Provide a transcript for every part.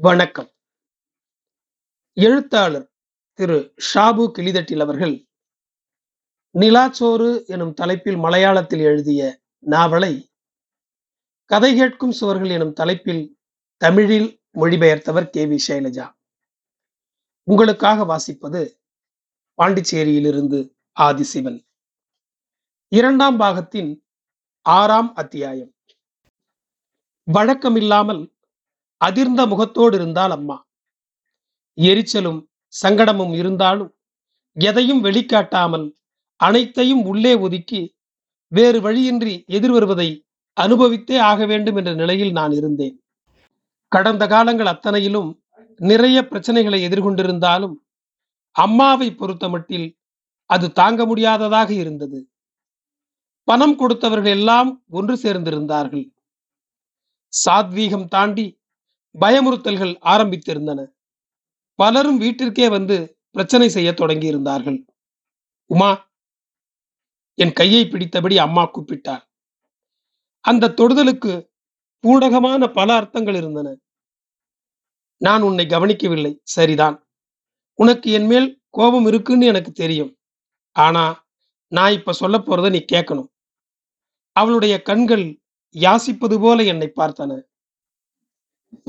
வணக்கம். எழுத்தாளர் திரு ஷாபு கிளிதட்டில் அவர்கள் நிலாச்சோறு எனும் தலைப்பில் மலையாளத்தில் எழுதிய நாவலை கதை கேட்கும் சுவர்கள் எனும் தலைப்பில் தமிழில் மொழிபெயர்த்தவர் கே வி சைலஜா. உங்களுக்காக வாசிப்பது பாண்டிச்சேரியிலிருந்து ஆதிசிவன். இரண்டாம் பாகத்தின் ஆறாம் அத்தியாயம். வழக்கமில்லாமல் அதிர்ந்த முகத்தோடு இருந்தாள் அம்மா. எரிச்சலும் சங்கடமும் இருந்தாலும் எதையும் வெளிக்காட்டாமல் அனைத்தையும் உள்ளே ஒதுக்கி வேறு வழியின்றி எதிர்வருவதை அனுபவித்தே ஆக வேண்டும் என்ற நிலையில் நான் இருந்தேன். கடந்த காலங்கள் அத்தனையிலும் நிறைய பிரச்சனைகளை எதிர்கொண்டிருந்தாலும் அம்மாவை பொறுத்தமட்டில் அது தாங்க முடியாததாக இருந்தது. பணம் கொடுத்தவர்கள் எல்லாம் ஒன்று சேர்ந்திருந்தார்கள். சாத்வீகம் தாண்டி பயமுறுத்தல்கள் ஆரம்பித்திருந்தன. பலரும் வீட்டிற்கே வந்து பிரச்சனை செய்ய தொடங்கி இருந்தார்கள் உமா என் கையை பிடித்தபடி அம்மா கூப்பிட்டார். அந்த தொடுதலுக்கு பூடகமான பல அர்த்தங்கள் இருந்தன. நான் உன்னை கவனிக்கவில்லை. சரிதான். உனக்கு என் மேல் கோபம் இருக்குன்னு எனக்கு தெரியும். ஆனா நான் இப்ப சொல்ல போறத நீ கேட்கணும் அவளுடைய கண்கள் யாசிப்பது போல என்னை பார்த்தன.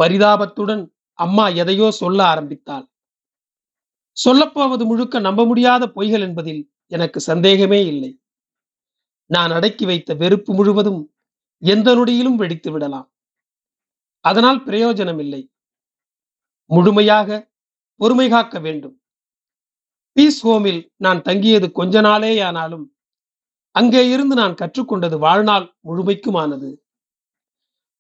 பரிதாபத்துடன் அம்மா எதையோ சொல்ல ஆரம்பித்தாள். சொல்லப்போவது முழுக்க நம்ப முடியாத பொய்கள் என்பதில் எனக்கு சந்தேகமே இல்லை. நான் அடக்கி வைத்த வெறுப்பு முழுவதும் எந்த நொடியிலும் வெடித்து விடலாம். அதனால் பிரயோஜனம் இல்லை முழுமையாக பொறுமை காக்க வேண்டும். பீஸ் ஹோமில் நான் தங்கியது கொஞ்ச நாளேயானாலும் அங்கே இருந்து நான் கற்றுக்கொண்டது வாழ்நாள் முழுமைக்குமானது.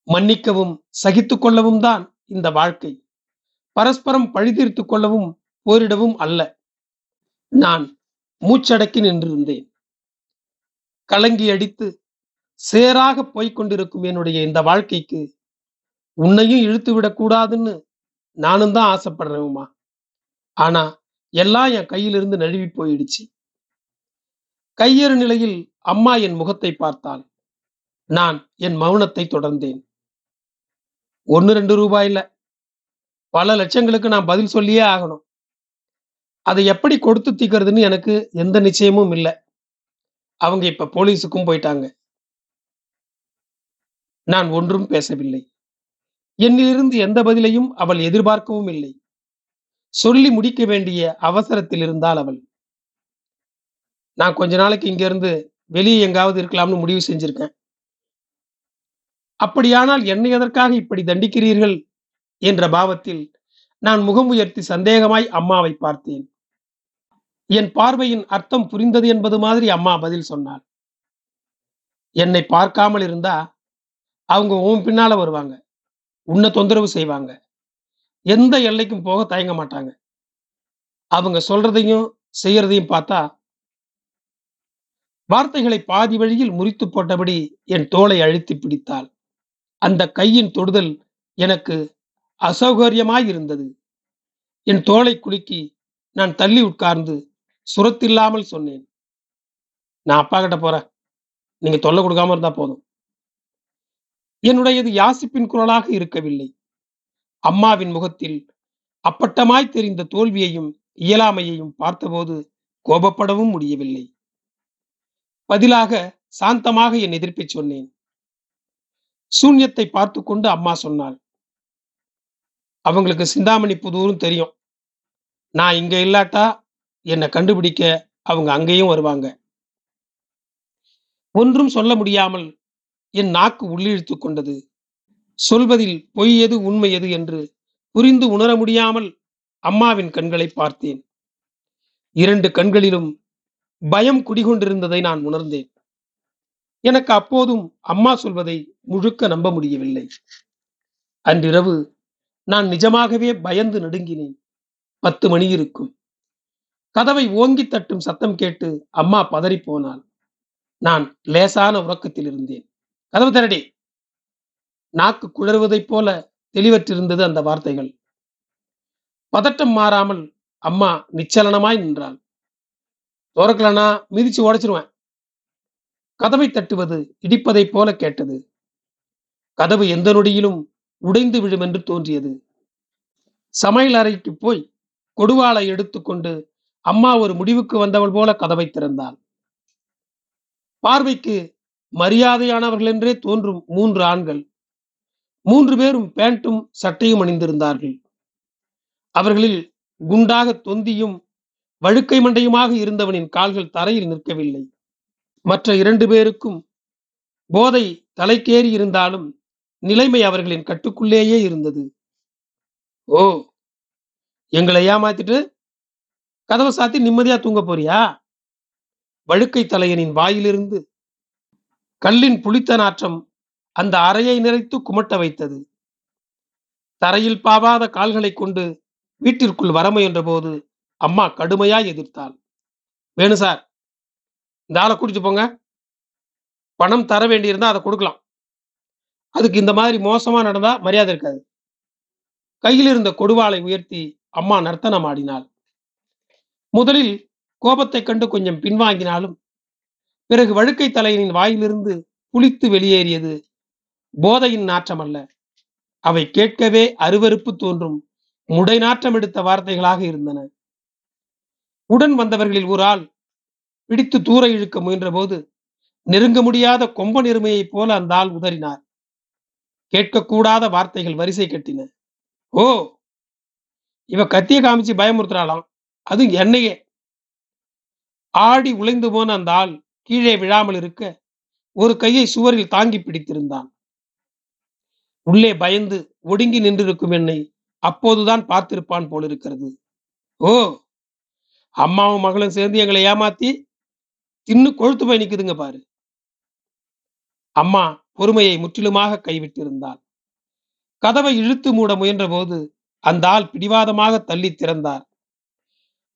மன்னிக்கவும் சகித்து கொள்ளவும் தான் இந்த வாழ்க்கை. பரஸ்பரம் பழிதீர்த்துக் கொள்ளவும் போரிடவும் அல்ல. நான் மூச்சடக்கி நின்றிருந்தேன். கலங்கி அடித்து சேராக போய்கொண்டிருக்கும் என்னுடைய இந்த வாழ்க்கைக்கு உன்னையும் இழுத்து விடக்கூடாதுன்னு நானும் தான் ஆசைப்படுறேன்மா ஆனா எல்லாம் என் கையிலிருந்து நழுவி போயிடுச்சு. கையறு நிலையில் அம்மா என் முகத்தை பார்த்தாள். நான் என் மௌனத்தை தொடர்ந்தேன். ஒன்னு ரெண்டு ரூபாய் இல்லை. பல லட்சங்களுக்கு நான் பதில் சொல்லியே ஆகணும். அதை எப்படி கொடுத்து தீக்கிறதுன்னு எனக்கு எந்த நிச்சயமும் இல்லை. அவங்க இப்ப போலீஸுக்கும் போயிட்டாங்க. நான் ஒன்றும் பேசவில்லை. என்னிலிருந்து எந்த பதிலையும் அவள் எதிர்பார்க்கவும் இல்லை. சொல்லி முடிக்க வேண்டிய அவசரத்தில் இருந்தால் அவள். நான் கொஞ்ச நாளைக்கு இங்கிருந்து வெளியே எங்காவது இருக்கலாம்னு முடிவு செஞ்சிருக்கேன். அப்படியானால் என்னை எதற்காக இப்படி தண்டிக்கிறீர்கள்? என்ற பாவத்தில் நான் முகம் உயர்த்தி சந்தேகமாய் அம்மாவை பார்த்தேன். என் பார்வையின் அர்த்தம் புரிந்தது என்பது மாதிரி அம்மா பதில் சொன்னாள். என்னை பார்க்காமல் இருந்தா அவங்க உன் பின்னால வருவாங்க. உன்னை தொந்தரவு செய்வாங்க. எந்த எல்லைக்கும் போக தயங்க மாட்டாங்க. அவங்க சொல்றதையும் செய்யறதையும் பார்த்தா வார்த்தைகளை பாதி வழியில் முறித்து போட்டபடி என் தோலை அழுத்தி பிடித்தாள். அந்த கையின் தொடுதல் எனக்கு அசௌகரியமாயிருந்தது. என் தோலை குலுக்கி நான் தள்ளி உட்கார்ந்து சுரத்தில்லாமல் சொன்னேன். நான் அப்பா கிட்ட போறேன். நீங்க தொல்லை கொடுக்காம இருந்தா போதும். என்னுடையது யாசிப்பின் குரலாக இருக்கவில்லை. அம்மாவின் முகத்தில் அப்பட்டமாய் தெரிந்த தோல்வியையும் இயலாமையையும் பார்த்தபோது கோபப்படவும் முடியவில்லை. பதிலாக சாந்தமாக என் எதிர்ப்பை சொன்னேன். சூன்யத்தை பார்த்து கொண்டு அம்மா சொன்னாள். அவங்களுக்கு சிந்தாமணி புதூரும் தெரியும். நான் இங்க இல்லாட்டா என்னை கண்டுபிடிக்க அவங்க அங்கேயும் வருவாங்க. ஒன்றும் சொல்ல முடியாமல் என் நாக்கு உள்ளிழுத்து கொண்டது. சொல்வதில் பொய் எது உண்மை எது என்று புரிந்து உணர முடியாமல் அம்மாவின் கண்களை பார்த்தேன். இரண்டு கண்களிலும் பயம் குடிகொண்டிருந்ததை நான் உணர்ந்தேன். எனக்கு அப்போதும் அம்மா சொல்வதை முழுக்க நம்ப முடியவில்லை. அன்றிரவு நான் நிஜமாகவே பயந்து நடுங்கினேன். பத்து மணி இருக்கும். கதவை ஓங்கி தட்டும் சத்தம் கேட்டு அம்மா பதறிப்போனாள் நான் லேசான உறக்கத்தில் இருந்தேன். கதவு திரடி நாக்கு குழறுவதைப் போல தெளிவற்றிருந்தது அந்த வார்த்தைகள். பதட்டம் மாறாமல் அம்மா நிச்சலனமாய் நின்றாள். துறக்கலனா மிதிச்சு உடைச்சிருவேன். கதவை தட்டுவது இடிப்பதைப் போல கேட்டது. கதவு எந்த நொடியிலும் உடைந்து விழும் என்று தோன்றியது. சமையல் அறைக்கு போய் கொடுவாளை எடுத்துக்கொண்டு அம்மா ஒரு முடிவுக்கு வந்தவள் போல கதவை திறந்தாள். பார்வைக்கு மரியாதையானவர்கள் என்றே தோன்றும் மூன்று ஆண்கள். மூன்று பேரும் பேண்ட்டும் சட்டையும் அணிந்திருந்தார்கள். அவர்களில் குண்டாக தொந்தியும் வழுக்கை மண்டையுமாக இருந்தவனின் கால்கள் தரையில் நிற்கவில்லை. மற்ற இரண்டு பேருக்கும் போதை தலைக்கேறி இருந்தாலும் நிலைமை அவர்களின் கட்டுக்குள்ளேயே இருந்தது. ஓ எங்களை ஏமாத்திட்டு கதவை சாத்தி நிம்மதியா தூங்க போறியா? வழுக்கை தலையனின் வாயிலிருந்து கல்லின் புளித்த நாற்றம் அந்த அறையை நிறைத்து குமட்ட வைத்தது. தரையில் பாவாத கால்களை கொண்டு வீட்டிற்குள் வர முயன்ற போது அம்மா கடுமையாய் எதிர்த்தாள். வேணு சார் இந்த ஆளை குடிச்சு போங்க. பணம் தர வேண்டியிருந்தா அதை கொடுக்கலாம். அதுக்கு இந்த மாதிரி மோசமா நடந்தா மரியாதை இருக்காது. கையில் இருந்த கொடுவாளை உயர்த்தி அம்மா நர்த்தனம் ஆடினாள். முதலில் கோபத்தை கண்டு கொஞ்சம் பின்வாங்கினாலும் பிறகு வழுக்கை தலையனின் வாயிலிருந்து புளித்து வெளியேறியது போதையின் நாற்றம் அல்ல அவை கேட்கவே அருவருப்பு தோன்றும் முடை நாற்றம் எடுத்த வார்த்தைகளாக இருந்தன. உடன் வந்தவர்களில் ஒரு ஆள் பிடித்து தூர இழுக்க முயன்றபோது நெருங்க முடியாத கொம்ப நெருமையைப் போல அந்த ஆள் உதறினார். கேட்கக்கூடாத வார்த்தைகள் வரிசை கட்டின. ஓ இவ கத்திய காமிச்சு பயமுறுத்துறாளாம் அது என்னையே. ஆடி உழைந்து போன அந்த ஆள் கீழே விழாமல் இருக்க ஒரு கையை சுவரில் தாங்கி பிடித்திருந்தான். உள்ளே பயந்து ஒடுங்கி நின்றிருக்கும் என்னை அப்போதுதான் பார்த்திருப்பான் போலிருக்கிறது. ஓ அம்மாவும் மகளும் சேர்ந்து எங்களை ஏமாத்தி தின்னு கொழுத்து போய் நிக்குதுங்க பாரு. அம்மா பொறுமையை முற்றிலுமாக கைவிட்டிருந்தாள். கதவை இழுத்து மூட முயன்ற போது அந்த ஆள் பிடிவாதமாக தள்ளி திறந்தார்.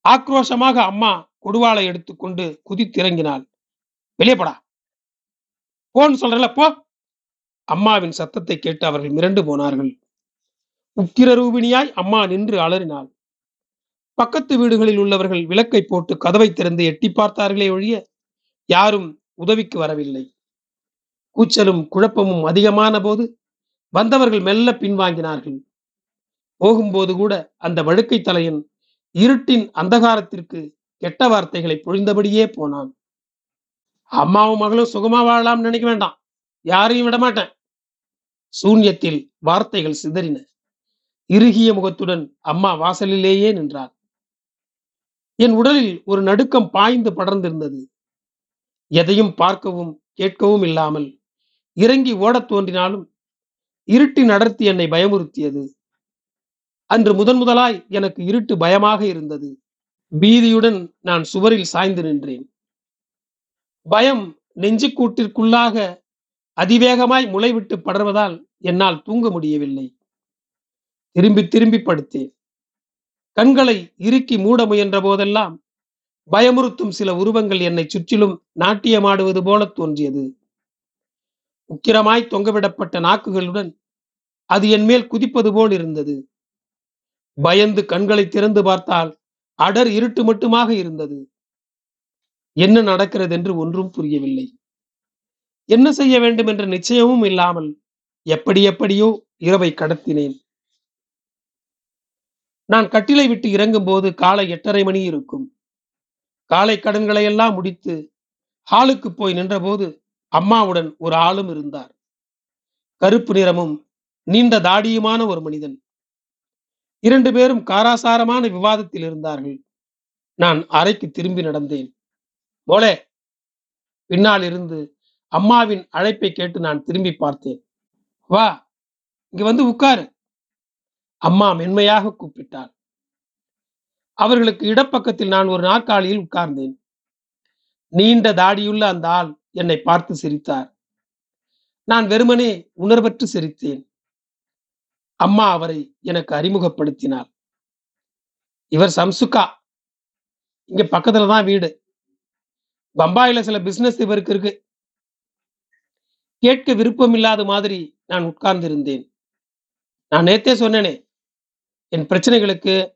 ஆக்ரோஷமாக அம்மா கொடுவாளை எடுத்துக்கொண்டு குதித்திறங்கினாள் வெளியே போடா. போன்னு சொல்றல போ. அம்மாவின் சத்தத்தை கேட்டு அவர்கள் மிரண்டு போனார்கள். உக்கிர ரூபிணியாய் அம்மா நின்று அலறினாள். பக்கத்து வீடுகளில் உள்ளவர்கள் விளக்கை போட்டு கதவை திறந்து எட்டி பார்த்தார்களே ஒழிய யாரும் உதவிக்கு வரவில்லை. கூச்சலும் குழப்பமும் அதிகமான போது வந்தவர்கள் மெல்ல பின்வாங்கினார்கள். போகும்போது கூட அந்த வழுக்கை தலையன் இருட்டின் அந்தகாரத்திற்கு கெட்ட வார்த்தைகளை பொழிந்தபடியே போனான். அம்மாவும் மகளும் சுகமா வாழலாம் நினைக்க வேண்டாம். யாரையும் விட மாட்டேன் சூன்யத்தில் வார்த்தைகள் சிதறின. இறுகிய முகத்துடன் அம்மா வாசலிலேயே நின்றார் என் உடலில் ஒரு நடுக்கம் பாய்ந்து படர்ந்திருந்தது. எதையும் பார்க்கவும் கேட்கவும் இல்லாமல் இறங்கி ஓடத் தோன்றினாலும் இருட்டின் அடர்த்தி என்னை பயமுறுத்தியது. அன்று முதன் முதலாய் எனக்கு இருட்டு பயமாக இருந்தது. பீதியுடன் நான் சுவரில் சாய்ந்து நின்றேன். பயம் நெஞ்சுக்கூட்டிற்குள்ளாக அதிவேகமாய் முளைவிட்டு படர்வதால் என்னால் தூங்க முடியவில்லை. திரும்பி திரும்பி படுத்தேன். கண்களை இறுக்கி மூட முயன்ற போதெல்லாம் பயமுறுத்தும் சில உருவங்கள் என்னை சுற்றிலும் நாட்டியமாடுவது போல தோன்றியது. உக்கிரமாய் தொங்கவிடப்பட்ட நாக்குகளுடன் அது என் மேல் குதிப்பது போல் இருந்தது. பயந்து கண்களை திறந்து பார்த்தால் அடர் இருட்டு மட்டுமாக இருந்தது. என்ன நடக்கிறது என்று ஒன்றும் புரியவில்லை. என்ன செய்ய வேண்டும் என்ற நிச்சயமும் இல்லாமல் எப்படி எப்படியோ இரவை கடத்தினேன். நான் கட்டிலை விட்டு இறங்கும் போது காலை எட்டரை மணி இருக்கும். காலை கடன்களை எல்லாம் முடித்து ஹாலுக்கு போய் நின்றபோது அம்மாவுடன் ஒரு ஆளும் இருந்தார். கருப்பு நிறமும் நீண்ட தாடியுமான ஒரு மனிதன். இரண்டு பேரும் காராசாரமான விவாதத்தில் இருந்தார்கள். நான் அறைக்கு திரும்பி நடந்தேன். போலே பின்னால் இருந்து அம்மாவின் அழைப்பை கேட்டு நான் திரும்பி பார்த்தேன். வா இங்க வந்து உட்காரு அம்மா மென்மையாக கூப்பிட்டாள். அவர்களுக்கு இடப்பக்கத்தில் நான் ஒரு நாற்காலியில் உட்கார்ந்தேன். நீண்ட தாடியுள்ள அந்த ஆள் என்னை பார்த்து சிரித்தார். நான் வெறுமனே உணர்வற்று சிரித்தேன். அம்மா அவரை எனக்கு அறிமுகப்படுத்தினார். இவர் சம்சுகா. இங்க பக்கத்துல தான் வீடு. பம்பாயில சில பிசினஸ் இவருக்கு இருக்கு. கேட்க விருப்பம் இல்லாத மாதிரி நான் உட்கார்ந்திருந்தேன். நான் நேத்தே சொன்னேனே என் பிரச்சனைகளுக்கு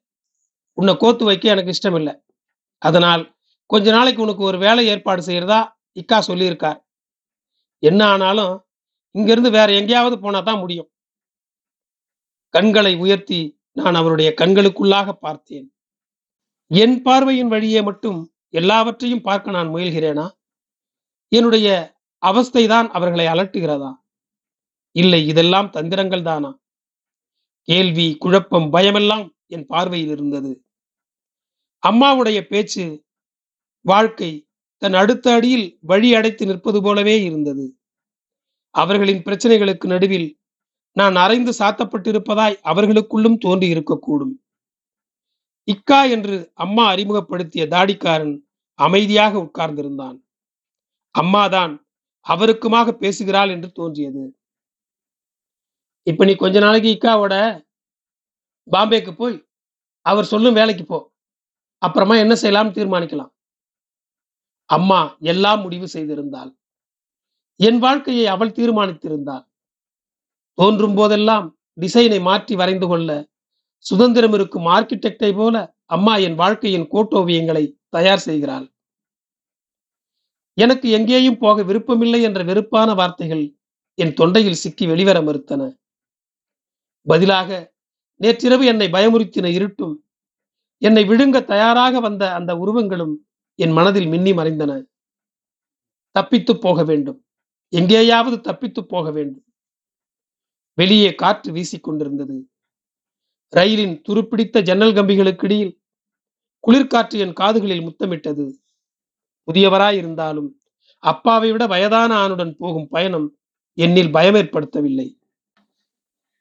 உன்னை கோத்து வைக்க எனக்கு இஷ்டம் இல்லை அதனால் கொஞ்ச நாளைக்கு உனக்கு ஒரு வேலை ஏற்பாடு செய்யறதா இக்கா சொல்லியிருக்கார். என்ன ஆனாலும் இங்கிருந்து வேற எங்கேயாவது போனா தான் முடியும். கண்களை உயர்த்தி நான் அவருடைய கண்களுக்குள்ளாக பார்த்தேன். என் பார்வையின் வழியே மட்டும் எல்லாவற்றையும் பார்க்க நான் முயல்கிறேனா? என்னுடைய அவஸ்தை தான் அவர்களை அலட்டுகிறதா? இல்லை இதெல்லாம் தந்திரங்கள் தானா? கேள்வி குழப்பம் பயமெல்லாம் என் பார்வையில் இருந்தது. அம்மாவுடைய பேச்சு வாழ்க்கை தன் அடுத்த அடியில் வழி அடைத்து நிற்பது போலவே இருந்தது. அவர்களின் பிரச்சனைகளுக்கு நடுவில் நான் அரைந்து சாத்தப்பட்டிருப்பதாய் அவர்களுக்குள்ளும் தோன்றி இருக்கக்கூடும் இக்கா என்று அம்மா அறிமுகப்படுத்திய தாடிக்காரன் அமைதியாக உட்கார்ந்திருந்தான். அம்மாதான் அவருக்குமாக பேசுகிறாள் என்று தோன்றியது. இப்ப நீ கொஞ்ச நாளைக்கு இக்காவோட பாம்பேக்கு போய் அவர் சொல்லும் வேலைக்கு போ. அப்புறமா என்ன செய்யலாம் தீர்மானிக்கலாம். அம்மா எல்லாம் முடிவு செய்திருந்தாள். என் வாழ்க்கையை அவள் தீர்மானித்திருந்தாள். தோன்றும் போதெல்லாம் டிசைனை மாற்றி வரைந்து கொள்ள சுதந்திரம் இருக்கும் ஆர்கிடெக்டை போல அம்மா என் வாழ்க்கையின் கோட்டோவியங்களை தயார் செய்கிறாள். எனக்கு எங்கேயும் போக விருப்பமில்லை என்ற வெறுப்பான வார்த்தைகள் என் தொண்டையில் சிக்கி வெளிவர மறுத்தன. பதிலாக நேற்றிரவு என்னை பயமுறுத்தின இருட்டும் என்னை விழுங்க தயாராக வந்த அந்த உருவங்களும் என் மனதில் மின்னி மறைந்தன. தப்பித்து போக வேண்டும். எங்கேயாவது தப்பித்து போக வேண்டும். வெளியே காற்று வீசிக்கொண்டிருந்தது ரயிலின் துருப்பிடித்த ஜன்னல் கம்பிகளுக்கிடையில் குளிர்காற்று என் காதுகளில் முத்தமிட்டது. புதியவராயிருந்தாலும் அப்பாவை விட வயதான ஆணுடன் போகும் பயணம் என்னில் பயம் ஏற்படுத்தவில்லை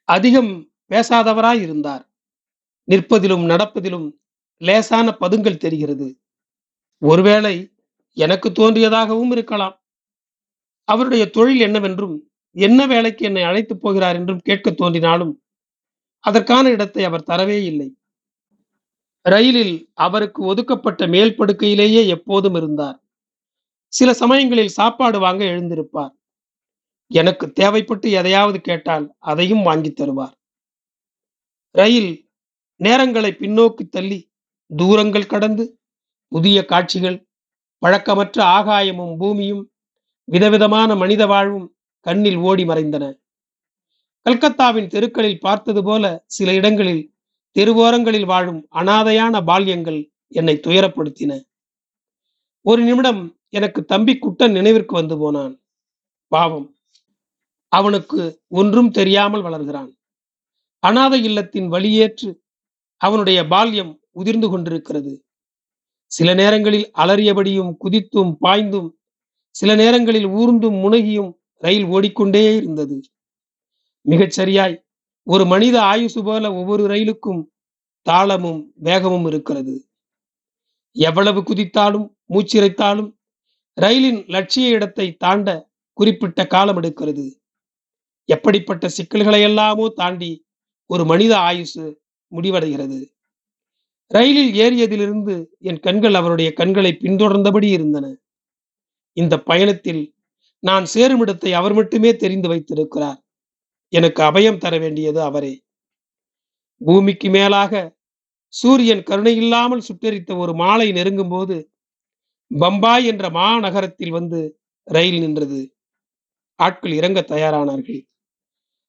அதிகம் பேசாதவராய் இருந்தார் நிற்பதிலும் நடப்பதிலும் லேசான பதுங்கள் தெரிகிறது. ஒருவேளை எனக்கு தோன்றியதாகவும் இருக்கலாம். அவருடைய தொழில் என்னவென்றும் என்ன வேலைக்கு என்னை அழைத்துப் போகிறார் என்றும் கேட்க தோன்றினாலும் அதற்கான இடத்தை அவர் தரவே இல்லை. ரயிலில் அவருக்கு ஒதுக்கப்பட்ட மேல் படுக்கையிலேயே எப்போதும் இருந்தார். சில சமயங்களில் சாப்பாடு வாங்க எழுந்திருப்பார். எனக்கு தேவைப்பட்டு எதையாவது கேட்டால் அதையும் வாங்கி தருவார். ரயில் நேரங்களை பின்னோக்கி தள்ளி தூரங்கள் கடந்து புதிய காட்சிகள் பழக்கமற்ற ஆகாயமும் பூமியும் விதவிதமான மனித வாழ்வும் கண்ணில் ஓடி மறைந்தன. கல்கத்தாவின் தெருக்களில் பார்த்தது போல சில இடங்களில் தெருவோரங்களில் வாழும் அனாதையான பால்யங்கள் என்னை துயரப்படுத்தின. ஒரு நிமிடம் எனக்கு தம்பி குட்டன் நினைவிற்கு வந்து போனான். பாவம் அவனுக்கு ஒன்றும் தெரியாமல் வளர்கிறான். அனாதை இல்லத்தின் வழியேற்று அவனுடைய பால்யம் உதிர்ந்து கொண்டிருக்கிறது. சில நேரங்களில் அலறியபடியும் குதித்தும் பாய்ந்தும் சில நேரங்களில் ஊர்ந்தும் முனகியும் ரயில் ஓடிக்கொண்டே இருந்தது. மிகச் சரியாய் ஒரு மனித ஆயுசு போல ஒவ்வொரு ரயிலுக்கும் தாளமும் வேகமும் இருக்கிறது. எவ்வளவு குதித்தாலும் மூச்சிறைத்தாலும் ரயிலின் லட்சிய இடத்தை தாண்ட குறிப்பிட்ட காலம் எடுக்கிறது. எப்படிப்பட்ட சிக்கல்களை எல்லாமோ தாண்டி ஒரு மனித ஆயுசு முடிவடைகிறது. ரயிலில் ஏறியதிலிருந்து என் கண்கள் அவருடைய கண்களை பின்தொடர்ந்தபடி இருந்தன. இந்த பயணத்தில் நான் சேரும் இடத்தை அவர் மட்டுமே தெரிந்து வைத்திருக்கிறார். எனக்கு அபயம் தர வேண்டியது அவரே. பூமிக்கு மேலாக சூரியன் கருணை இல்லாமல் சுட்டெரித்த ஒரு மாலை நெருங்கும் போது பம்பாய் என்ற மாநகரத்தில் வந்து ரயில் நின்றது. ஆட்கள் இறங்க தயாரானார்கள்.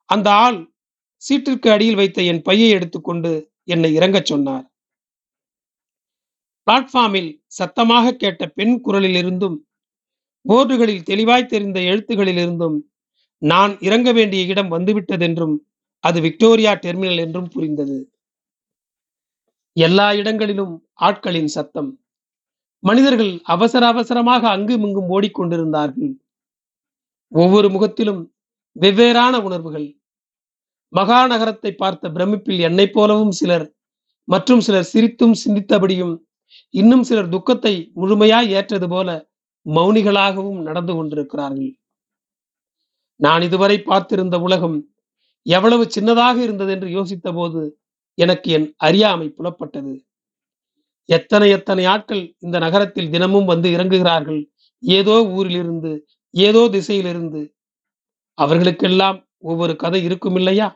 அந்த ஆள் சீட்டிற்கு அடியில் வைத்த என் பையை எடுத்துக்கொண்டு என்னை இறங்கச் சொன்னார். பிளாட்ஃபார்மில் சத்தமாக கேட்ட பெண் குரலில் இருந்தும் போர்டுகளில் தெளிவாய் தெரிந்த எழுத்துகளில் இருந்தும் நான் இறங்க வேண்டிய இடம் வந்துவிட்டதென்றும் அது விக்டோரியா டெர்மினல் என்றும் புரிந்தது. எல்லா இடங்களிலும் ஆட்களின் சத்தம். மனிதர்கள் அவசர அவசரமாக அங்கும் இங்கும் ஓடிக்கொண்டிருந்தார்கள். ஒவ்வொரு முகத்திலும் வெவ்வேறான உணர்வுகள். மகாநகரத்தை பார்த்த பிரமிப்பில் என்னைப் போலவும் சிலர் மற்றும் சிலர் சிரித்தும் சிந்தித்தபடியும் இன்னும் சிலர் துக்கத்தை முழுமையாய் ஏற்றது போல மௌனிகளாகவும் நடந்து கொண்டிருக்கிறார்கள். நான் இதுவரை பார்த்திருந்த உலகம் எவ்வளவு சின்னதாக இருந்தது என்று யோசித்த போது எனக்கு என் அறியாமை புலப்பட்டது. எத்தனை எத்தனை ஆட்கள் இந்த நகரத்தில் தினமும் வந்து இறங்குகிறார்கள் ஏதோ ஊரிலிருந்து ஏதோ திசையிலிருந்து. அவர்களுக்கெல்லாம் ஒவ்வொரு கதை இருக்கும் இல்லையா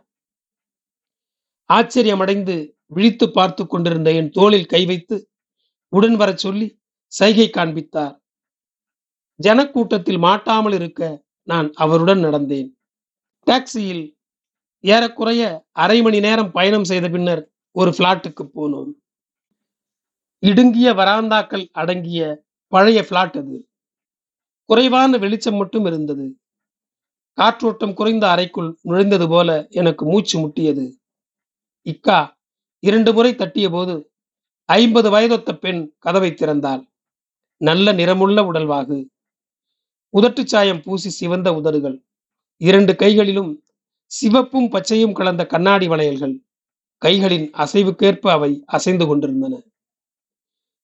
ஆச்சரியமடைந்து விழித்து பார்த்து கொண்டிருந்த என் தோளில் கை வைத்து உடன் வரச் சொல்லி சைகை காண்பித்தார். ஜனக்கூட்டத்தில் மாட்டாமல் இருக்க நான் அவருடன் நடந்தேன். டாக்ஸியில் ஏறக்குறைய அரை மணி நேரம் பயணம் செய்த பின்னர் ஒரு பிளாட்டுக்கு போனோம். இடுங்கிய வராந்தாக்கள் அடங்கிய பழைய பிளாட் அது. குறைவான வெளிச்சம் மட்டும் இருந்தது. காற்றோட்டம் குறைந்த அறைக்குள் நுழைந்தது போல எனக்கு மூச்சு முட்டியது. இக்கா இரண்டு முறை தட்டிய போது ஐம்பது வயதொத்த பெண் கதவை திறந்தாள். நல்ல நிறமுள்ள உடல்வாகு. உதட்டு சாயம் பூசி சிவந்த உதடுகள். இரண்டு கைகளிலும் சிவப்பும் பச்சையும் கலந்த கண்ணாடி வளையல்கள். கைகளின் அசைவுக்கேற்ப அவை அசைந்து கொண்டிருந்தன.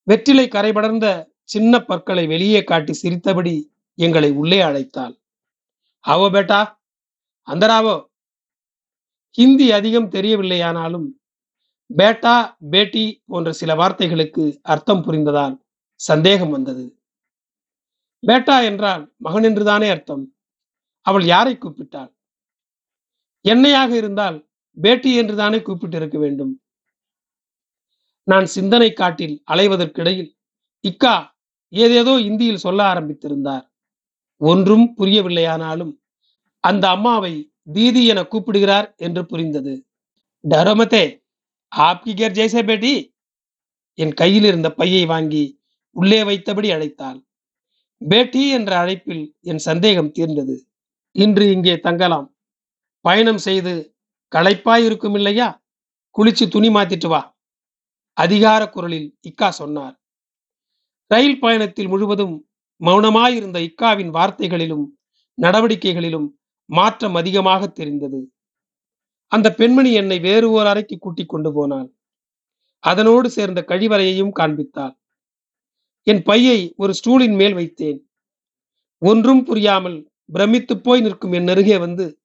வெற்றிலை கரைபடர்ந்த சின்ன பற்களை வெளியே காட்டி சிரித்தபடி எங்களை உள்ளே அழைத்தாள். ஆவோ பேட்டா! அந்தராவோ! ஹிந்தி அதிகம் தெரியவில்லையானாலும் பேட்டா பேட்டி போன்ற சில வார்த்தைகளுக்கு அர்த்தம் புரிந்ததால் சந்தேகம் வந்தது. பேட்டா என்றால் மகன் என்றுதானே அர்த்தம். அவள் யாரை கூப்பிட்டாள்? என்னையாக இருந்தால் பேட்டி என்றுதானே கூப்பிட்டு இருக்க வேண்டும்? நான் சிந்தனை காட்டில் அலைவதற்கிடையில் இக்கா ஏதேதோ இந்தியில் சொல்ல ஆரம்பித்திருந்தார். ஒன்றும் புரியவில்லையானாலும் அந்த அம்மாவை தீதி என கூப்பிடுகிறார் என்று புரிந்தது. டரமதே ஆப்கி கேர் ஜெய்சே பேட்டி என் கையில் இருந்த பையை வாங்கி உள்ளே வைத்தபடி அழைத்தாள். பேட்டி என்ற அழைப்பில் என் சந்தேகம் தீர்ந்தது. இன்று இங்கே தங்கலாம். பயணம் செய்து களைப்பாய் இருக்கும் இல்லையா? குளிச்சு துணி மாத்திட்டு வா. அதிகார குரலில் இக்கா சொன்னார். ரயில் பயணத்தில் முழுவதும் மௌனமாயிருந்த இக்காவின் வார்த்தைகளிலும் நடவடிக்கைகளிலும் மாற்றம் அதிகமாக தெரிந்தது. அந்த பெண்மணி என்னை வேறு ஓர் அறைக்கு கூட்டிக் கொண்டு போனாள். அதனோடு சேர்ந்த கழிவறையையும் காண்பித்தாள். என் பையை ஒரு ஸ்டூலின் மேல் வைத்தேன். ஒன்றும் புரியாமல் பிரமித்து போய் நிற்கும் என் அருகே வந்து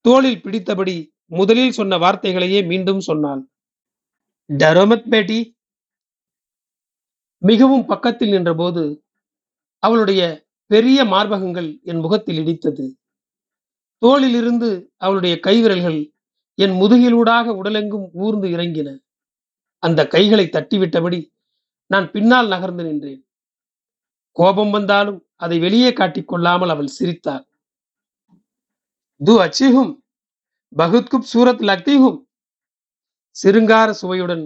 தோளில் பிடித்தபடி முதலில் சொன்ன வார்த்தைகளையே மீண்டும் சொன்னாள். டரோமத் பேட்டி. மிகவும் பக்கத்தில் நின்றபோது அவளுடைய பெரிய மார்பகங்கள் என் முகத்தில் இடித்தது. தோளிலிருந்து அவளுடைய கைவிரல்கள் என் முதுகிலூடாக உடலெங்கும் ஊர்ந்து இறங்கின. அந்த கைகளை தட்டிவிட்டபடி நான் பின்னால் நகர்ந்து நின்றேன். கோபம் வந்தாலும் அதை வெளியே காட்டிக் கொள்ளாமல் அவள் சிரித்தாள். து அச்சிஹும் பகுத்குப் சூரத் லக்திஹும் சிருங்கார சுவையுடன்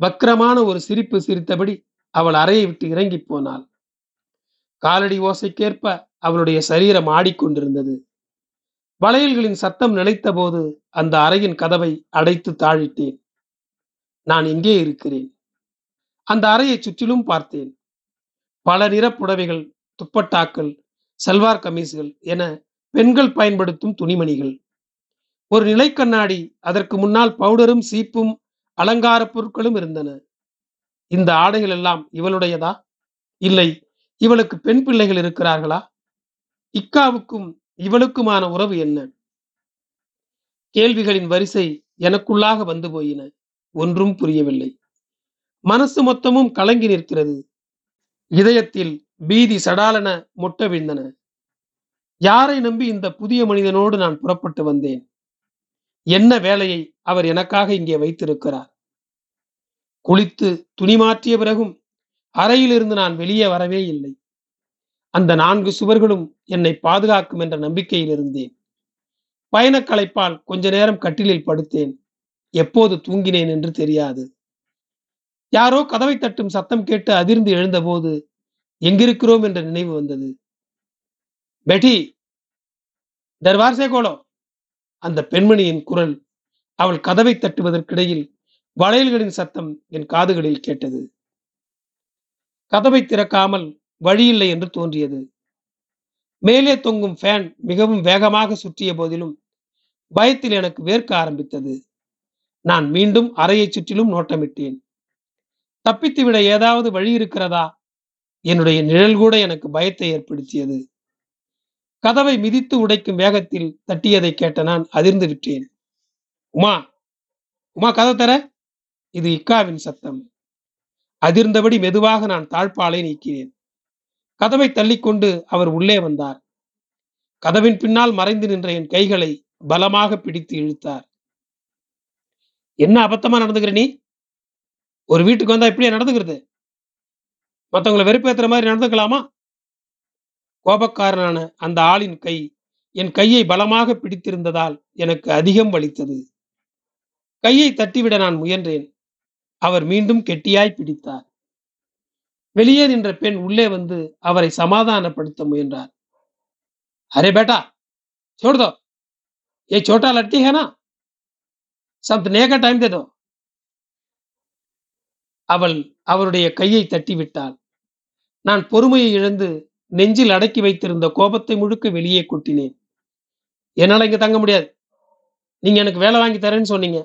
வக்கிரமான ஒரு சிரிப்பு சிரித்தபடி அவள் அறையை விட்டு இறங்கி போனாள். காலடி ஓசைக்கேற்ப அவளுடைய சரீரம் ஆடிக்கொண்டிருந்தது. வளையல்களின் சத்தம் நிலைத்தபோது அந்த அறையின் கதவை அடைத்து தாழிட்டேன். நான் எங்கே இருக்கிறேன். அந்த அறையை சுற்றிலும் பார்த்தேன். பல நிற புடவைகள் துப்பட்டாக்கள் சல்வார் கமீஸ்கள் என பெண்கள் பயன்படுத்தும் துணிமணிகள். ஒரு நிலை கண்ணாடி அதற்கு முன்னால் பவுடரும் சீப்பும் அலங்கார பொருட்களும் இருந்தன. இந்த ஆடைகள் எல்லாம் இவளுடையதா? இல்லை இவளுக்கு பெண் பிள்ளைகள் இருக்கிறார்களா? இக்காவுக்கும் இவளுக்குமான உறவு என்ன? கேள்விகளின் வரிசை எனக்குள்ளாக வந்து போயின. ஒன்றும் புரியவில்லை. மனசு மொத்தமும் கலங்கி நிற்கிறது. இதயத்தில் பீதி சடாலென மொட்ட விழுந்தன. யாரை நம்பி இந்த புதிய மனிதனோடு நான் புறப்பட்டு வந்தேன்? என்ன வேலையை அவர் எனக்காக இங்கே வைத்திருக்கிறார்? குளித்து துணி மாற்றிய பிறகும் அறையிலிருந்து நான் வெளியே வரவே இல்லை. அந்த நான்கு சுவர்களும் என்னை பாதுகாக்கும் என்ற நம்பிக்கையில் இருந்தேன். பயணக் களைப்பால் கொஞ்ச நேரம் கட்டிலில் படுத்தேன். எப்போது தூங்கினேன் என்று தெரியாது. யாரோ கதவை தட்டும் சத்தம் கேட்டு அதிர்ந்து எழுந்தபோது எங்கிருக்கிறோம்? என்ற நினைவு வந்தது. பெட்டி தர்வார் கோலோ. அந்த பெண்மணியின் குரல் அவள் கதவை தட்டுவதற்கிடையில் வளையல்களின் சத்தம் என் காதுகளில் கேட்டது. கதவை திறக்காமல் வழியில்லை என்று தோன்றியது. மேலே தொங்கும் ஃபேன் மிகவும் வேகமாக சுற்றிய போதிலும் பயத்தில் எனக்கு வேர்க்க ஆரம்பித்தது. நான் மீண்டும் அறையை சுற்றிலும் நோட்டமிட்டேன். தப்பித்துவிட ஏதாவது வழி இருக்கிறதா? என்னுடைய நிழல் கூட எனக்கு பயத்தை ஏற்படுத்தியது. கதவை மிதித்து உடைக்கும் வேகத்தில் தட்டியதை கேட்ட நான் அதிர்ந்து விட்டேன். உமா உமா கதை தர. இது இக்காவின் சத்தம். அதிர்ந்தபடி மெதுவாக நான் தாழ்பாலை நீக்கினேன். கதவை தள்ளிக்கொண்டு அவர் உள்ளே வந்தார். கதவின் பின்னால் மறைந்து நின்ற என் கைகளை பலமாக பிடித்து இழுத்தார். என்ன அபத்தமா நடந்துக்கிற நீ? ஒரு வீட்டுக்கு வந்தா இப்படியே நடந்துக்கிறது? மற்றவங்களை வெறுப்பேத்துற மாதிரி நடந்துக்கலாமா? கோபக்காரனான அந்த ஆளின் கை என் கையை பலமாக பிடித்திருந்ததால் எனக்கு அதிகம் வலித்தது. கையை தட்டிவிட நான் முயன்றேன். அவர் மீண்டும் கெட்டியாய் பிடித்தார். வெளியே நின்ற பெண் உள்ளே வந்து அவரை சமாதானப்படுத்த முயன்றார் அரே பேட்டா छोड़ दो ये छोटा लड़की है ना समझने का टाइम दे दो அவள் அவருடைய கையை தட்டிவிட்டாள் நான் பொறுமையை இழந்து நெஞ்சில் அடக்கி வைத்திருந்த கோபத்தை முழுக்க வெளியே கொட்டினேன் என்னால இங்க தங்க முடியாது நீங்க எனக்கு வேலை வாங்கி தரேன்னு சொன்னீங்க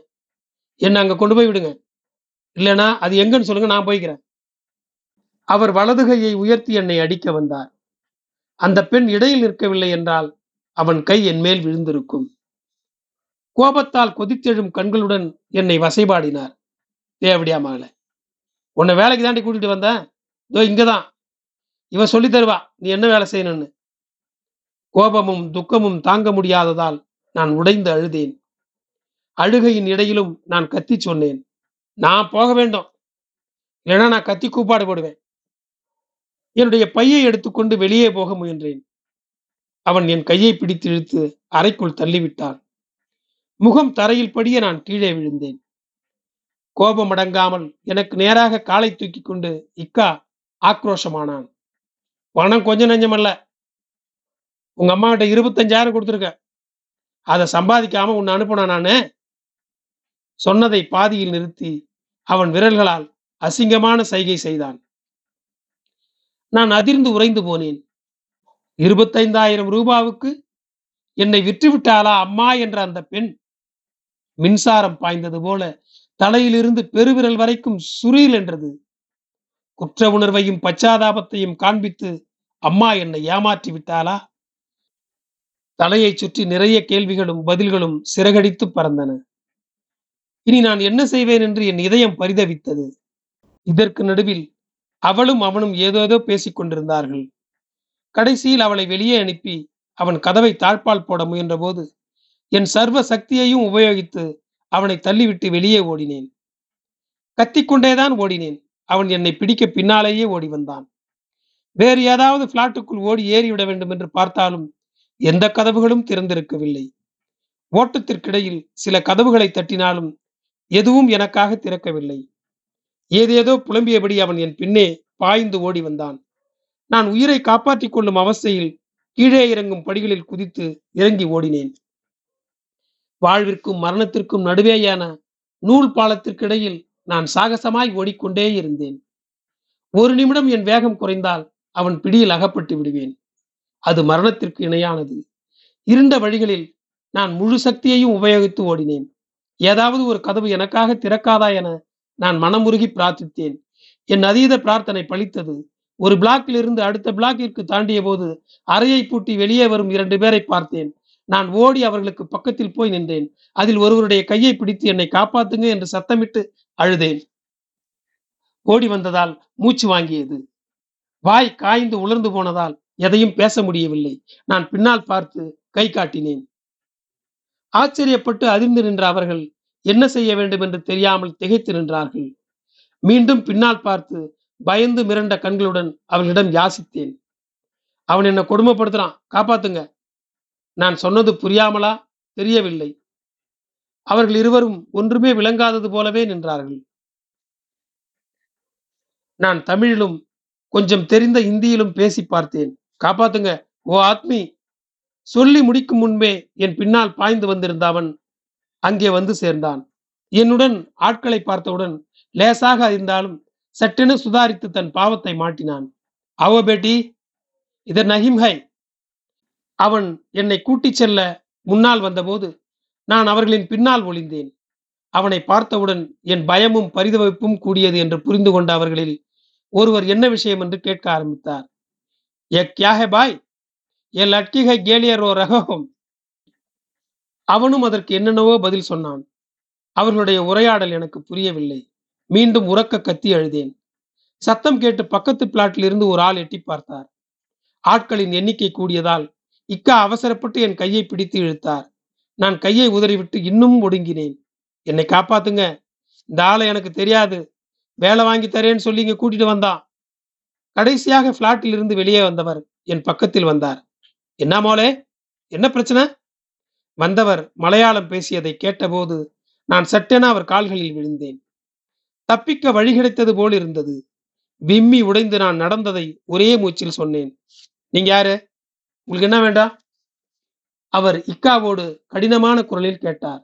என்ன அங்க கொண்டு போய் விடுங்க இல்லைனா அது எங்கன்னு சொல்லுங்க நான் போய்க்கிறேன் அவர் வலது கையை உயர்த்தி என்னை அடிக்க வந்தார். அந்த பெண் இடையில் நிற்கவில்லை என்றால் அவன் கை என் மேல் விழுந்திருக்கும். கோபத்தால் கொதித்தெழும் கண்களுடன் என்னை வசைபாடினார். தேவடியா மகள உன்னை வேலைக்கு தாண்டி கூட்டிட்டு வந்தேன் இதோ இங்கதான். இவ சொல்லி தருவா நீ என்ன வேலை செய்யணும்னு? கோபமும் துக்கமும் தாங்க முடியாததால் நான் உடைந்து அழுதேன். அழுகையின் இடையிலும் நான் கத்தி சொன்னேன். நான் போக வேண்டும். இல்லைன்னா நான் கத்தி கூப்பாடு போடுவேன். என்னுடைய பையை எடுத்துக்கொண்டு வெளியே போக முயன்றேன். அவன் என் கையை பிடித்து இழுத்து அறைக்குள் தள்ளிவிட்டான். முகம் தரையில் படிய நான் கீழே விழுந்தேன். கோபம் அடங்காமல் எனக்கு நேராக காலை தூக்கி கொண்டு இக்கா ஆக்ரோஷமானான். பணம் கொஞ்சம் நஞ்சமல்ல உங்க அம்மா கிட்ட இருபத்தஞ்சாயிரம் கொடுத்துருக்க. அதை சம்பாதிக்காம உன்னை அனுப்பின நானு? சொன்னதை பாதியில் நிறுத்தி அவன் விரல்களால் அசிங்கமான சைகை செய்தான். நான் அதிர்ந்து உறைந்து போனேன். இருபத்தைந்தாயிரம் ரூபாவுக்கு என்னை விற்றுவிட்டாளா அம்மா என்ற அந்த பெண்? மின்சாரம் பாய்ந்தது போல தலையிலிருந்து பெருவிரல் வரைக்கும் சுரீல் என்றது. குற்ற உணர்வையும் பச்சாதாபத்தையும் காண்பித்து அம்மா என்னை ஏமாற்றி விட்டாளா? தலையை சுற்றி நிறைய கேள்விகளும் பதில்களும் சிறகடித்து பறந்தன. இனி நான் என்ன செய்வேன் என்று என் இதயம் பரிதவித்தது. இதற்கு நடுவில் அவளும் அவனும் ஏதேதோ பேசிக் கொண்டிருந்தார்கள். கடைசியில் அவளை வெளியே அனுப்பி அவன் கதவை தாழ்பால் போட முயன்றபோது என் சர்வ சக்தியையும் உபயோகித்து அவனை தள்ளிவிட்டு வெளியே ஓடினேன். கத்திக்கொண்டேதான் ஓடினேன். அவன் என்னை பிடிக்க பின்னாலேயே ஓடி வந்தான். வேறு ஏதாவது பிளாட்டுக்குள் ஓடி ஏறிவிட வேண்டும் என்று பார்த்தாலும் எந்த கதவுகளும் திறந்திருக்கவில்லை. ஓட்டத்திற்கிடையில் சில கதவுகளை தட்டினாலும் எதுவும் எனக்காக திறக்கவில்லை. ஏதேதோ புலம்பியபடி அவன் என் பின்னே பாய்ந்து ஓடி வந்தான். நான் உயிரை காப்பாற்றிக் கொள்ளும் அவஸ்தையில் கீழே இறங்கும் படிகளில் குதித்து இறங்கி ஓடினேன். வாழ்விற்கும் மரணத்திற்கும் நடுவேயான நூல் பாலத்திற்கிடையில் நான் சாகசமாய் ஓடிக்கொண்டே இருந்தேன். ஒரு நிமிடம் என் வேகம் குறைந்தால் அவன் பிடியில் அகப்பட்டு விடுவேன். அது மரணத்திற்கு இணையானது. இருண்ட வழிகளில் நான் முழு சக்தியையும் உபயோகித்து ஓடினேன். ஏதாவது ஒரு கதவு எனக்காக திறக்காதா என நான் மனமுருகி பிரார்த்தித்தேன். என் அதீத பிரார்த்தனை பழித்தது. ஒரு பிளாக்கில் இருந்து அடுத்த பிளாக்கிற்கு தாண்டிய போது அறையை பூட்டி வெளியே வரும் இரண்டு பேரை பார்த்தேன். நான் ஓடி அவர்களுக்கு பக்கத்தில் போய் நின்றேன். அதில் ஒருவருடைய கையை பிடித்து என்னை காப்பாத்துங்க என்று சத்தமிட்டு அழுதேன். ஓடி வந்ததால் மூச்சு வாங்கியது. வாய் காய்ந்து உலர்ந்து போனதால் எதையும் பேச முடியவில்லை. நான் பின்னால் பார்த்து கை காட்டினேன். ஆச்சரியப்பட்டு அதிர்ந்து நின்ற அவர்கள் என்ன செய்ய வேண்டும் என்று தெரியாமல் திகைத்து நின்றார்கள். மீண்டும் பின்னால் பார்த்து பயந்து மிரண்ட கண்களுடன் அவளிடம் யாசித்தேன். அவன் என்ன கொடுமைப்படுத்துறான் காப்பாத்துங்க. நான் சொன்னது புரியாமலா? தெரியவில்லை. அவர்கள் இருவரும் ஒன்றுமே விளங்காதது போலவே நின்றார்கள். நான் தமிழிலும் கொஞ்சம் தெரிந்த இந்தியிலும் பேசி பார்த்தேன். காப்பாத்துங்க ஓ ஆத்மி! சொல்லி முடிக்கும் முன்பே என் பின்னால் பாய்ந்து வந்திருந்த அவன் அங்கே வந்து சேர்ந்தான். என்னுடன் ஆட்களை பார்த்தவுடன் லேசாக அறிந்தாலும் சட்டென சுதாரித்து தன் பாவத்தை மாட்டினான். அவ பேட்டி இதர் நஹிம் ஹை. அவன் என்னை கூட்டிச் செல்ல முன்னால் வந்தபோது நான் அவர்களின் பின்னால் ஒளிந்தேன். அவனை பார்த்தவுடன் என் பயமும் பரிதவிப்பும் கூடியது என்று புரிந்து கொண்ட அவர்களில் ஒருவர் என்ன விஷயம் என்று கேட்க ஆரம்பித்தார். ஏ கியா ஹே பாய்? ஏ லட்கி ஹை கேலியர் ஓ ரகம் அவனும் அதற்கு என்னென்னவோ பதில் சொன்னான். அவர்களுடைய உரையாடல் எனக்கு புரியவில்லை. மீண்டும் உறக்க கத்தி அழுதேன். சத்தம் கேட்டு பக்கத்து பிளாட்டில் இருந்து ஒரு ஆள் எட்டி பார்த்தார். ஆட்களின் எண்ணிக்கை கூடியதால் இக்கா அவசரப்பட்டு என் கையை பிடித்து இழுத்தார். நான் கையை உதறிவிட்டு இன்னும் ஒடுங்கினேன். என்னை காப்பாத்துங்க. இந்த ஆளை எனக்கு தெரியாது. வேலை வாங்கி தரேன்னு சொல்லி இங்க கூட்டிட்டு வந்தான் கடைசியாக பிளாட்டில் இருந்து வெளியே வந்தவர் என் பக்கத்தில் வந்தார். என்ன மோளே? என்ன பிரச்சனை? வந்தவர் மலையாளம் பேசியதை கேட்டபோது நான் சட்டென அவர் கால்களில் விழுந்தேன். தப்பிக்க வழி கிடைத்தது போல் இருந்தது. விம்மி உடைந்து நான் நடந்ததை ஒரே மூச்சில் சொன்னேன். நீங்க யாரு? உங்களுக்கு என்ன வேண்டாம் அவர் இக்காவோடு கடினமான குரலில் கேட்டார்.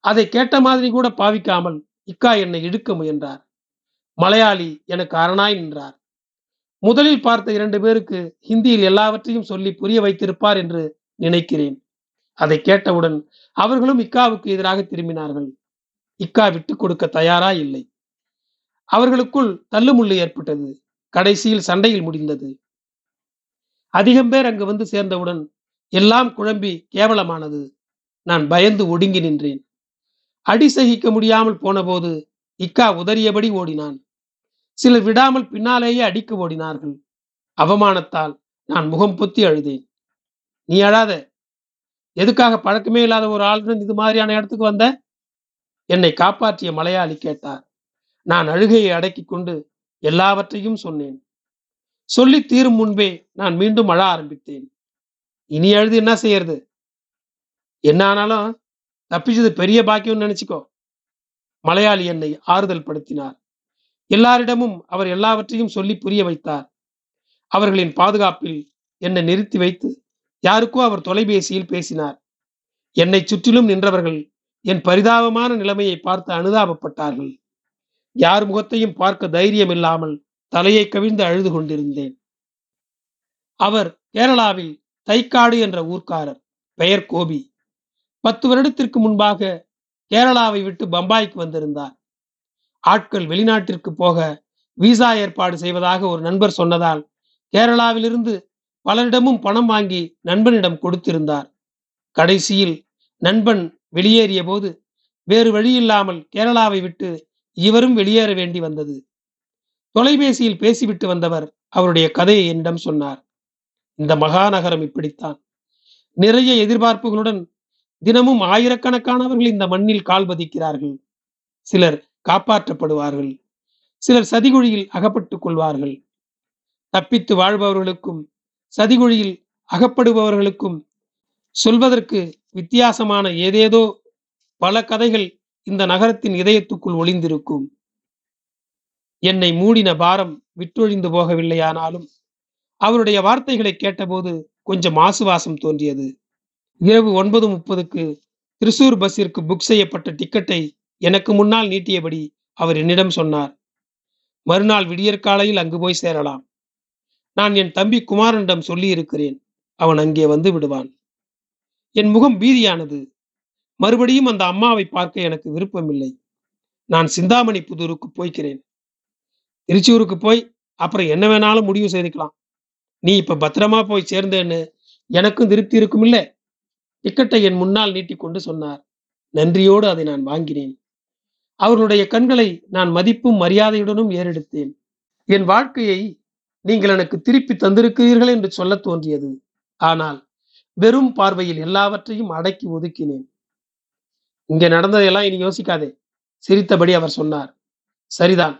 அதை கேட்ட மாதிரி கூட பாவிக்காமல் இக்கா என்னை இழுக்க முயன்றார். மலையாளி எனக்கு அரணாய் நின்றார் முதலில் பார்த்த இரண்டு பேருக்கு ஹிந்தியில் எல்லாவற்றையும் சொல்லி புரிய வைத்திருப்பார் என்று நினைக்கிறேன். அதை கேட்டவுடன் அவர்களும் இக்காவுக்கு எதிராக திரும்பினார்கள். இக்கா விட்டுக் கொடுக்க தயாரா இல்லை. அவர்களுக்குள் தள்ளுமுள்ளு ஏற்பட்டது. கடைசியில் சண்டையில் முடிந்தது. அதிகம் பேர் அங்கு வந்து சேர்ந்தவுடன் எல்லாம் குழம்பி கேவலமானது. நான் பயந்து ஒடுங்கி நின்றேன். அடி சகிக்க முடியாமல் போனபோது இக்கா உதறியபடி ஓடினான். சிலர் விடாமல் பின்னாலேயே அடிக்க ஓடினார்கள். அவமானத்தால் நான் முகம் பொத்தி அழுதேன். நீ அழாத. எதுக்காக பழக்கமே இல்லாத ஒரு ஆளுடன் இது மாதிரியான இடத்துக்கு வந்த? என்னை காப்பாற்றிய மலையாளி கேட்டார். நான் அழுகையை அடக்கி கொண்டு எல்லாவற்றையும் சொன்னேன். சொல்லி தீரும் முன்பே நான் மீண்டும் அழ ஆரம்பித்தேன். இனி அழுது என்ன செய்யறது? என்ன ஆனாலும் தப்பிச்சது பெரிய பாக்கியம்னு நினைச்சுக்கோ. மலையாளி என்னை ஆறுதல் படுத்தினார். எல்லாரிடமும் அவர் எல்லாவற்றையும் சொல்லி புரிய வைத்தார். அவர்களின் பாதுகாப்பில் என்னை நிறுத்தி வைத்து யாருக்கோ அவர் தொலைபேசியில் பேசினார். என்னை சுற்றிலும் நின்றவர்கள் என் பரிதாபமான நிலைமையை பார்த்து அனுதாபப்பட்டார்கள். யார் முகத்தையும் பார்க்க தைரியம் இல்லாமல் தலையை கவிழ்ந்து அழுது கொண்டிருந்தேன். அவர் கேரளாவில் தைக்காடு என்ற ஊர்க்காரர் பெயர் கோபி. பத்து வருடத்திற்கு முன்பாக கேரளாவை விட்டு பம்பாய்க்கு வந்திருந்தார். ஆட்கள் வெளிநாட்டிற்கு போக விசா ஏற்பாடு செய்வதாக ஒரு நண்பர் சொன்னதால் கேரளாவிலிருந்து பலரிடமும் பணம் வாங்கி நண்பனிடம் கொடுத்திருந்தார். கடைசியில் நண்பன் வெளியேறிய போது வேறு வழியில்லாமல் கேரளாவை விட்டு இவரும் வெளியேற வேண்டி வந்தது. தொலைபேசியில் பேசிவிட்டு வந்தவர் அவருடைய கதையை என்னிடம் சொன்னார். இந்த மகாநகரம் இப்படித்தான். நிறைய எதிர்பார்ப்புகளுடன் தினமும் ஆயிரக்கணக்கானவர்கள் இந்த மண்ணில் கால் பதிக்கிறார்கள். சிலர் காப்பாற்றப்படுவார்கள். சிலர் சதிகுழியில் அகப்பட்டுக் கொள்வார்கள். தப்பித்து வாழ்பவர்களுக்கும் சதிகுழியில் அகப்படுபவர்களுக்கும் சொல்வதற்கு வித்தியாசமான ஏதேதோ பல கதைகள் இந்த நகரத்தின் இதயத்துக்குள் ஒளிந்திருக்கும். என்னை மூடின பாரம் விட்டொழிந்து போகவில்லையானாலும் அவருடைய வார்த்தைகளை கேட்டபோது கொஞ்சம் ஆசுவாசம் தோன்றியது. இரவு ஒன்பது முப்பதுக்கு திருசூர் பஸ்ஸிற்கு புக் செய்யப்பட்ட டிக்கெட்டை எனக்கு முன்னால் நீட்டியபடி அவர் என்னிடம் சொன்னார். மறுநாள் விடியற்காலையில் அங்கு போய் சேரலாம். நான் என் தம்பி குமாரனிடம் சொல்லி இருக்கிறேன் அவன் அங்கே வந்து விடுவான். என் முகம் பீதியானது. மறுபடியும் அந்த அம்மாவை பார்க்க எனக்கு விருப்பமில்லை. நான் சிந்தாமணி புதூருக்கு போய்க்கிறேன். திருச்சூருக்கு போய் அப்புறம் என்ன வேணாலும் முடிவு செய்துக்கலாம். நீ இப்ப பத்திரமா போய் சேர்ந்தேன்னு எனக்கும் திருப்தி இருக்கும் இல்ல டிக்கெட்டை என் முன்னால் நீட்டிக்கொண்டு சொன்னார். நன்றியோடு அதை நான் வாங்கினேன். அவர்களுடைய கண்களை நான் மதிப்பும் மரியாதையுடனும் ஏறெடுத்தேன். என் வாழ்க்கையை நீங்கள் எனக்கு திருப்பி தந்திருக்கிறீர்கள் என்று சொல்ல தோன்றியது. ஆனால் வெறும் பார்வையில் எல்லாவற்றையும் அடக்கி ஒதுக்கினேன். இங்கே நடந்ததையெல்லாம் இனி யோசிக்காதே சிரித்தபடி அவர் சொன்னார். சரிதான்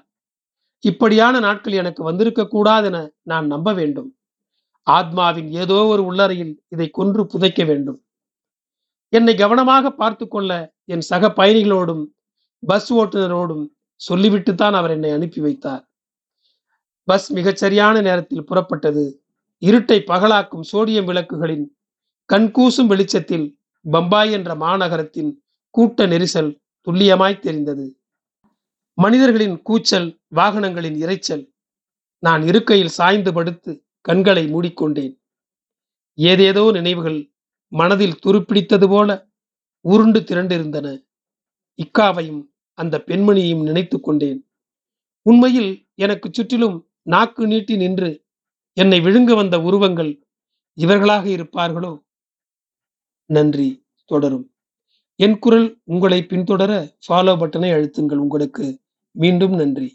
இப்படியான நாட்கள் எனக்கு வந்திருக்க கூடாதென நான் நம்ப வேண்டும். ஆத்மாவின் ஏதோ ஒரு உள்ளறையில் இதை கொன்று புதைக்க வேண்டும். என்னை கவனமாக பார்த்து கொள்ள என் சக பயணிகளோடும் பஸ் ஓட்டுநரோடும் சொல்லிவிட்டுத்தான் அவர் என்னை அனுப்பி வைத்தார். பஸ் மிகச்சரியான நேரத்தில் புறப்பட்டது. இருட்டை பகலாக்கும் சோடியம் விளக்குகளின் கண்கூசும் வெளிச்சத்தில் பம்பாய் என்ற மாநகரத்தின் கூட்ட நெரிசல் துல்லியமாய் தெரிந்தது. மனிதர்களின் கூச்சல் வாகனங்களின் இரைச்சல் நான் இருக்கையில் சாய்ந்து படுத்து கண்களை மூடிக்கொண்டேன். ஏதேதோ நினைவுகள் மனதில் துருப்பிடித்தது போல உருண்டு திரண்டிருந்தன. இக்காவையும் அந்த பெண்மணியையும் நினைத்து கொண்டேன். உண்மையில் எனக்கு சுற்றிலும் நாக்கு நீட்டி நின்று என்னை விழுங்க வந்த உருவங்கள் இவர்களாக இருப்பார்களோ? நன்றி தொடரும். என் குரல் உங்களை பின்தொடர ஃபாலோ பட்டனை அழுத்துங்கள். உங்களுக்கு மீண்டும் நன்றி.